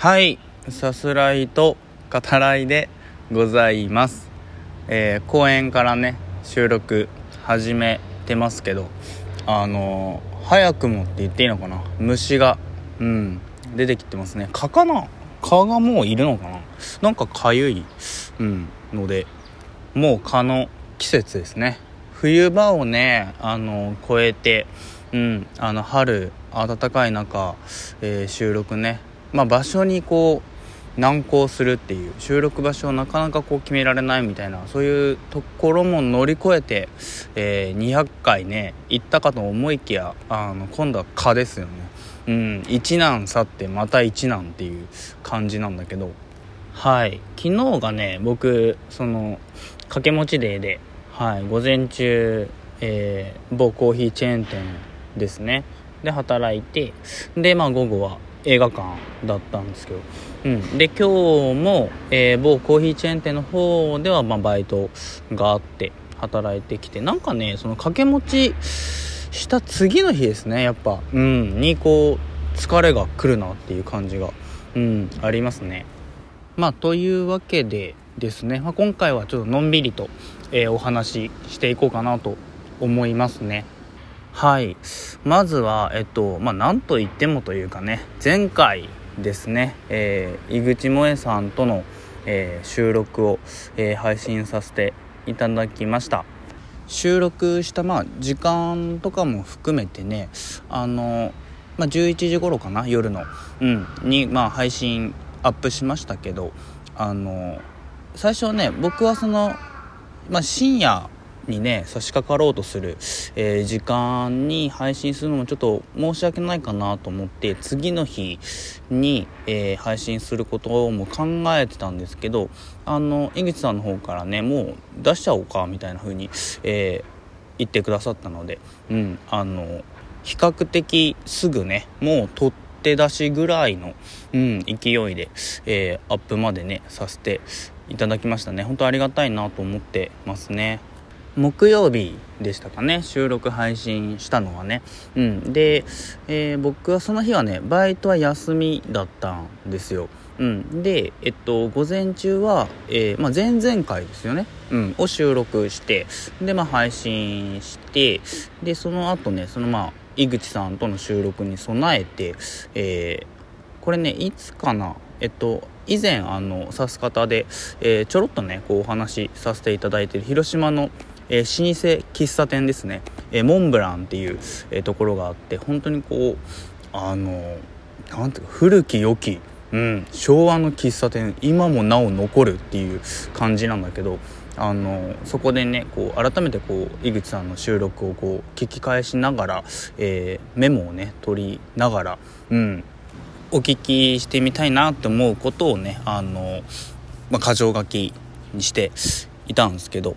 はいさすらいと語らいでございます、えー公園からね収録始めてますけどあのー早くもって言っていいのかな？虫がうん出てきてますね。蚊かな？蚊がもういるのかな？なんかかゆい、うん、のでもう蚊の季節ですね。冬場をねあの越えてうんあの春暖かい中、えー収録ねまあ場所にこう難航するっていう収録場所をなかなかこう決められないみたいなそういうところも乗り越えて、えー200回ね行ったかと思いきやあの今度は蚊ですよね。うん一難去ってまた一難っていう感じなんだけど。はい。昨日がね僕その掛け持ちデーで、はい、午前中、えー某コーヒーチェーン店ですね。で働いてでまあ午後は映画館だったんですけど、うん、で今日も、えー某コーヒーチェーン店の方では、まあ、バイトがあって働いてきてなんかねその掛け持ちした次の日ですねやっぱ。うん。にこう疲れが来るなっていう感じがうんありますね。まあというわけでですね、まあ、今回はちょっとのんびりと、えーお話ししていこうかなと思いますね。はい。まずはえっとまあなんといってもというかね前回ですね、えー井口萌さんとの、えー収録を、えー配信させていただきました。収録したまあ時間とかも含めてねあの、まあ、11時頃かな夜の、うん、に、まあ、配信アップしましたけどあの最初ね僕はその、まあ、深夜にね差し掛かろうとする、えー時間に配信するのもちょっと申し訳ないかなと思って次の日に、えー配信することも考えてたんですけどあの井口さんの方からねもう出しちゃおうかみたいな風に、えー言ってくださったので、うん、あの比較的すぐねもう取って出しぐらいの、うん、勢いで、えアップまでねさせていただきましたね。本当ありがたいなと思ってますね。木曜日でしたかね。収録配信したのはね。うん。で、えー僕はその日はねバイトは休みだったんですよ。うん、で、えっと、午前中は、えーまあ、前々回ですよね、うん、を収録してで、まあ、配信してでその後ねそのまあ井口さんとの収録に備えて、えーこれねいつかなえっと以前あの指す方で、えーちょろっとねこうお話しさせていただいてる広島の、えー老舗喫茶店ですね、えーモンブランっていう、えところがあって本当にこうあのなんていうか古き良き、うん、昭和の喫茶店今もなお残るっていう感じなんだけどあのそこでねこう改めてこう井口さんの収録をこう聞き返しながら、えーメモをね取りながら、うん、お聞きしてみたいなって思うことをねあの、まあ、箇条書きにしていたんですけど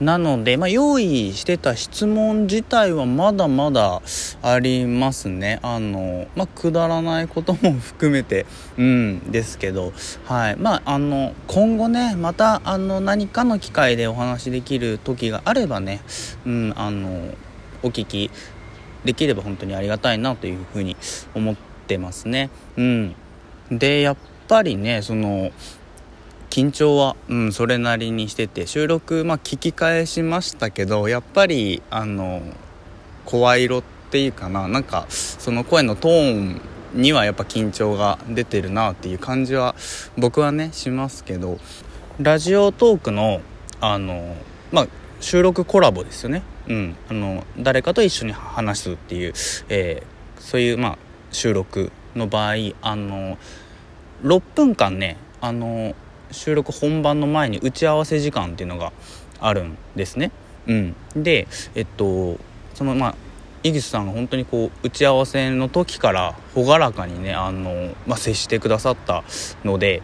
なので、まあ、用意してた質問自体はまだまだありますね。あの、まあ、くだらないことも含めてうんですけど。はい。まああの今後ねまたあの何かの機会でお話しできる時があればねうんあのお聞きできれば本当にありがたいなというふうに思ってますね。うん。でやっぱりねその緊張は、うん、それなりにしてて収録、まあ、聞き返しましたけどやっぱりあの声色っていうかななんかその声のトーンにはやっぱ緊張が出てるなっていう感じは僕はねしますけどラジオトークのあの、まあ、収録コラボですよね、うん、あの誰かと一緒に話すっていう、えーそういう、まあ、収録の場合あの6分間ねあの収録本番の前に打ち合わせ時間っていうのがあるんですね。うん、でえっとそのまあ井口さんが本当にこう打ち合わせの時から朗らかにねあの、まあ、接してくださったので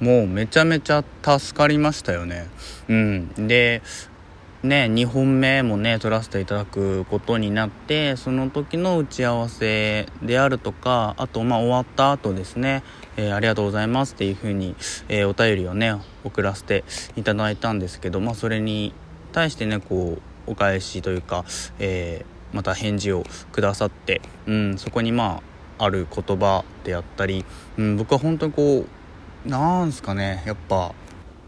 もうめちゃめちゃ助かりましたよね。うん、でね2本目もね撮らせていただくことになってその時の打ち合わせであるとかあとまあ終わった後ですね、えーありがとうございますっていう風に、えーお便りをね送らせていただいたんですけどまあそれに対してねこうお返しというか、えーまた返事をくださって、うん、そこにまあある言葉であったり、うん、僕は本当にこうなんすかねやっぱ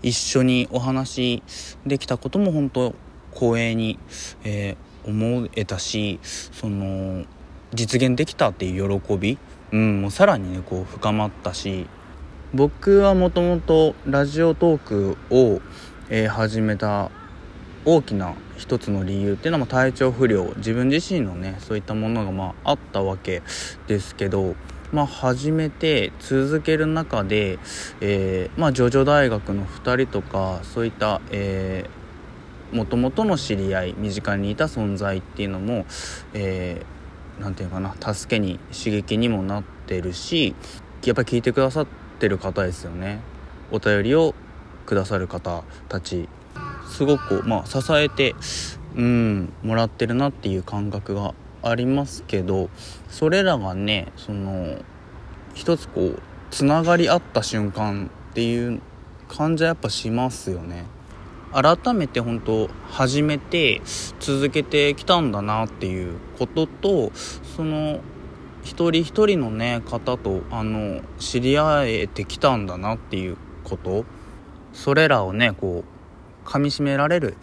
一緒にお話できたことも本当光栄に、えー、思えたしその実現できたっていう喜び、うん、もうさらにねこう深まったし僕はもともとラジオトークを、えー、始めた大きな一つの理由っていうのも体調不良自分自身のねそういったものがまああったわけですけどまあ、始めて続ける中で、えーまあ、ジョジョ大学の2人とかそういったもともとの知り合い身近にいた存在っていうのも、えー、なんていうかな助けに刺激にもなってるしやっぱり聞いてくださってる方ですよね。お便りをくださる方たち。すごくまあ、支えてうんもらってるなっていう感覚がありますけどそれらがねその一つこうつながり合った瞬間っていう感じはやっぱしますよね。改めて本当始めて続けてきたんだなっていうこととその一人一人のね方とあの知り合えてきたんだなっていうことそれらをねこう噛みしめられる、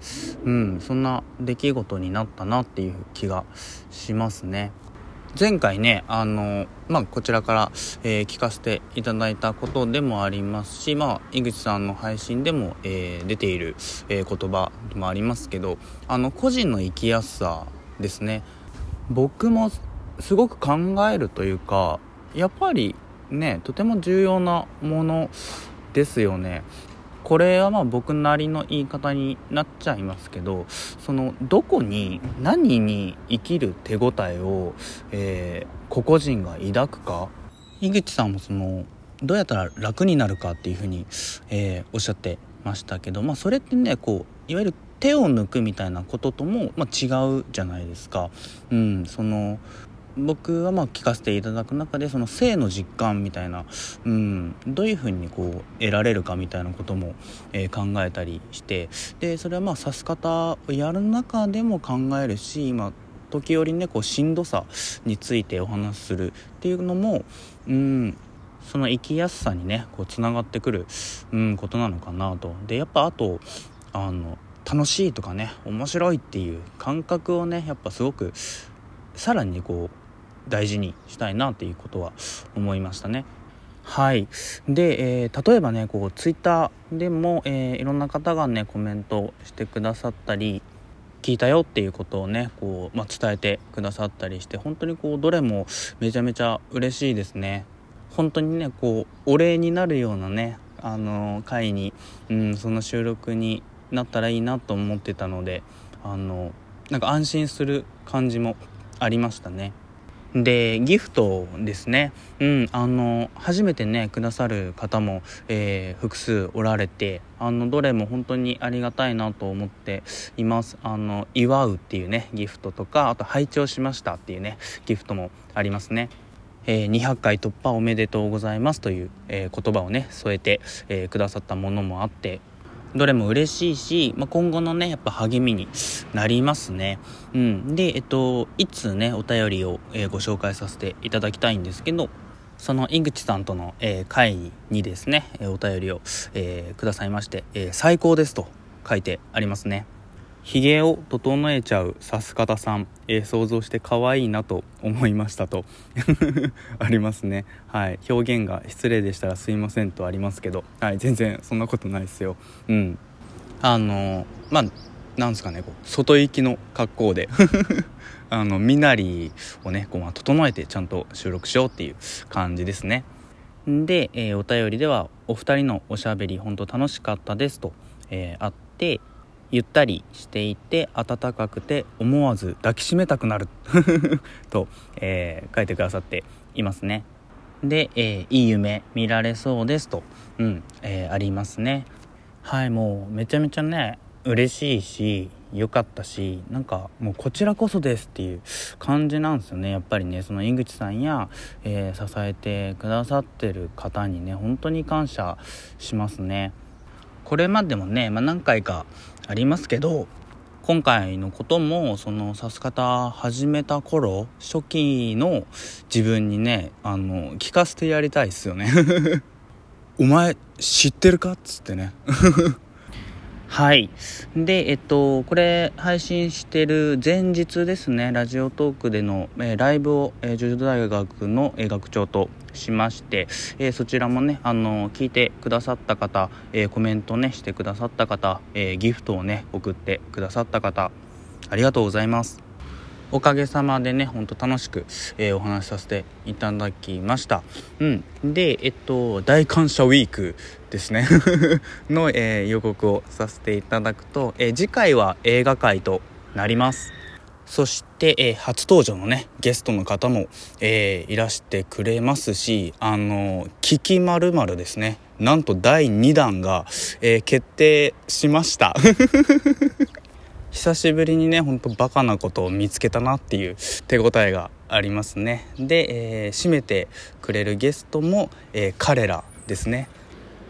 うん、そんな出来事になったなっていう気がしますね。前回ね、あの、まあ、こちらから、えー、聞かせていただいたことでもありますし、まあ、井口さんの配信でも、えー、出ている、えー、言葉もありますけど、あの、個人の生きやすさですね。僕もすごく考えるというか、やっぱりね、とても重要なものですよね。これはまあ僕なりの言い方になっちゃいますけどそのどこに何に生きる手応えを、えー、個々人が抱くか井口さんもそのどうやったら楽になるかっていうふうに、えー、おっしゃってましたけど、まあ、それってねこういわゆる手を抜くみたいなこととも、まあ、違うじゃないですか。うん、その僕はまあ聞かせていただく中でその性の実感みたいな、うん、どういうふうにこう得られるかみたいなことも、えー、考えたりしてでそれはまあ指す方をやる中でも考えるし今時折ねこうしんどさについてお話しするっていうのも、うん、その生きやすさにねこうつながってくる、うん、ことなのかなと。でやっぱあとあの楽しいとかね面白いっていう感覚をねやっぱすごくさらにこう大事にしたいなっていうことは思いましたね。はい。で、えー、例えばね、こう、ツイッターでも、えー、いろんな方がね、コメントしてくださったり、聞いたよっていうことをね、こう、まあ、伝えてくださったりして、本当にこう、どれもめちゃめちゃ嬉しいですね。本当にね、こう、お礼になるようなね、あのー、回に、うん、その収録になったらいいなと思ってたので、あのなんか安心する感じもありましたね。でギフトですね。うんあの初めてねくださる方も、えー、複数おられてあのどれも本当にありがたいなと思っています。あの祝うっていうねギフトとかあと拝聴しましたっていうねギフトもありますね。えー、200回突破おめでとうございますという、えー、言葉をね添えて、えー、くださったものもあってどれも嬉しいし、まあ、今後のね、やっぱ励みになりますね。うん。で、えっと、いつね、お便りを、えー、ご紹介させていただきたいんですけど、その井口さんとの、えー、会にですね、えお便りを、えー、くださいまして、え最高ですと書いてありますね。髭を整えちゃうさす方さん、えー、想像して可愛いなと思いましたと。ありますね。はい。表現が失礼でしたらすいませんとありますけど。はい。全然そんなことないですよ。うん。あのまあなんですかねこう外行きの格好で。あの身なりをねこう、まあ、整えてちゃんと収録しようっていう感じですね。で、えー、お便りではお二人のおしゃべり本当楽しかったですと、えー、あってゆったりしていて暖かくて思わず抱きしめたくなる。と、えー、書いてくださっていますね。で、えー、いい夢見られそうです。と、うんえー、ありますね。はいもうめちゃめちゃね嬉しいし良かったしなんかもうこちらこそですっていう感じなんですよね。やっぱりねその井口さんや、えー、支えてくださってる方にね本当に感謝しますね。これまでもね、まあ、何回かありますけど今回のこともそのさす方始めた頃初期の自分にねあの聞かせてやりたいっすよね。お前知ってるかっつってね。はい。でえっとこれ配信してる前日ですねラジオトークでの、えー、ライブを、えー、ジョジョ大学の、えー、学長としまして、えー、そちらもね、あの聞いてくださった方、え、コメントねしてくださった方、え、ギフトをね送ってくださった方ありがとうございます。おかげさまでねほんと楽しく、えお話しさせていただきました。うん。でえっと大感謝ウィークですね。の、え予告をさせていただくと、え次回は映画界となります。そして、えー、初登場のねゲストの方も、えー、いらしてくれますしあの「キキまるですね。なんと第2弾が、えー、決定しました。久しぶりにねほんとバカなことを見つけたなっていう手応えがありますね。で、えー、締めてくれるゲストも、えー、彼らですね。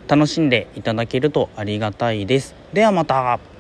楽しんでいただけるとありがたいです。ではまた。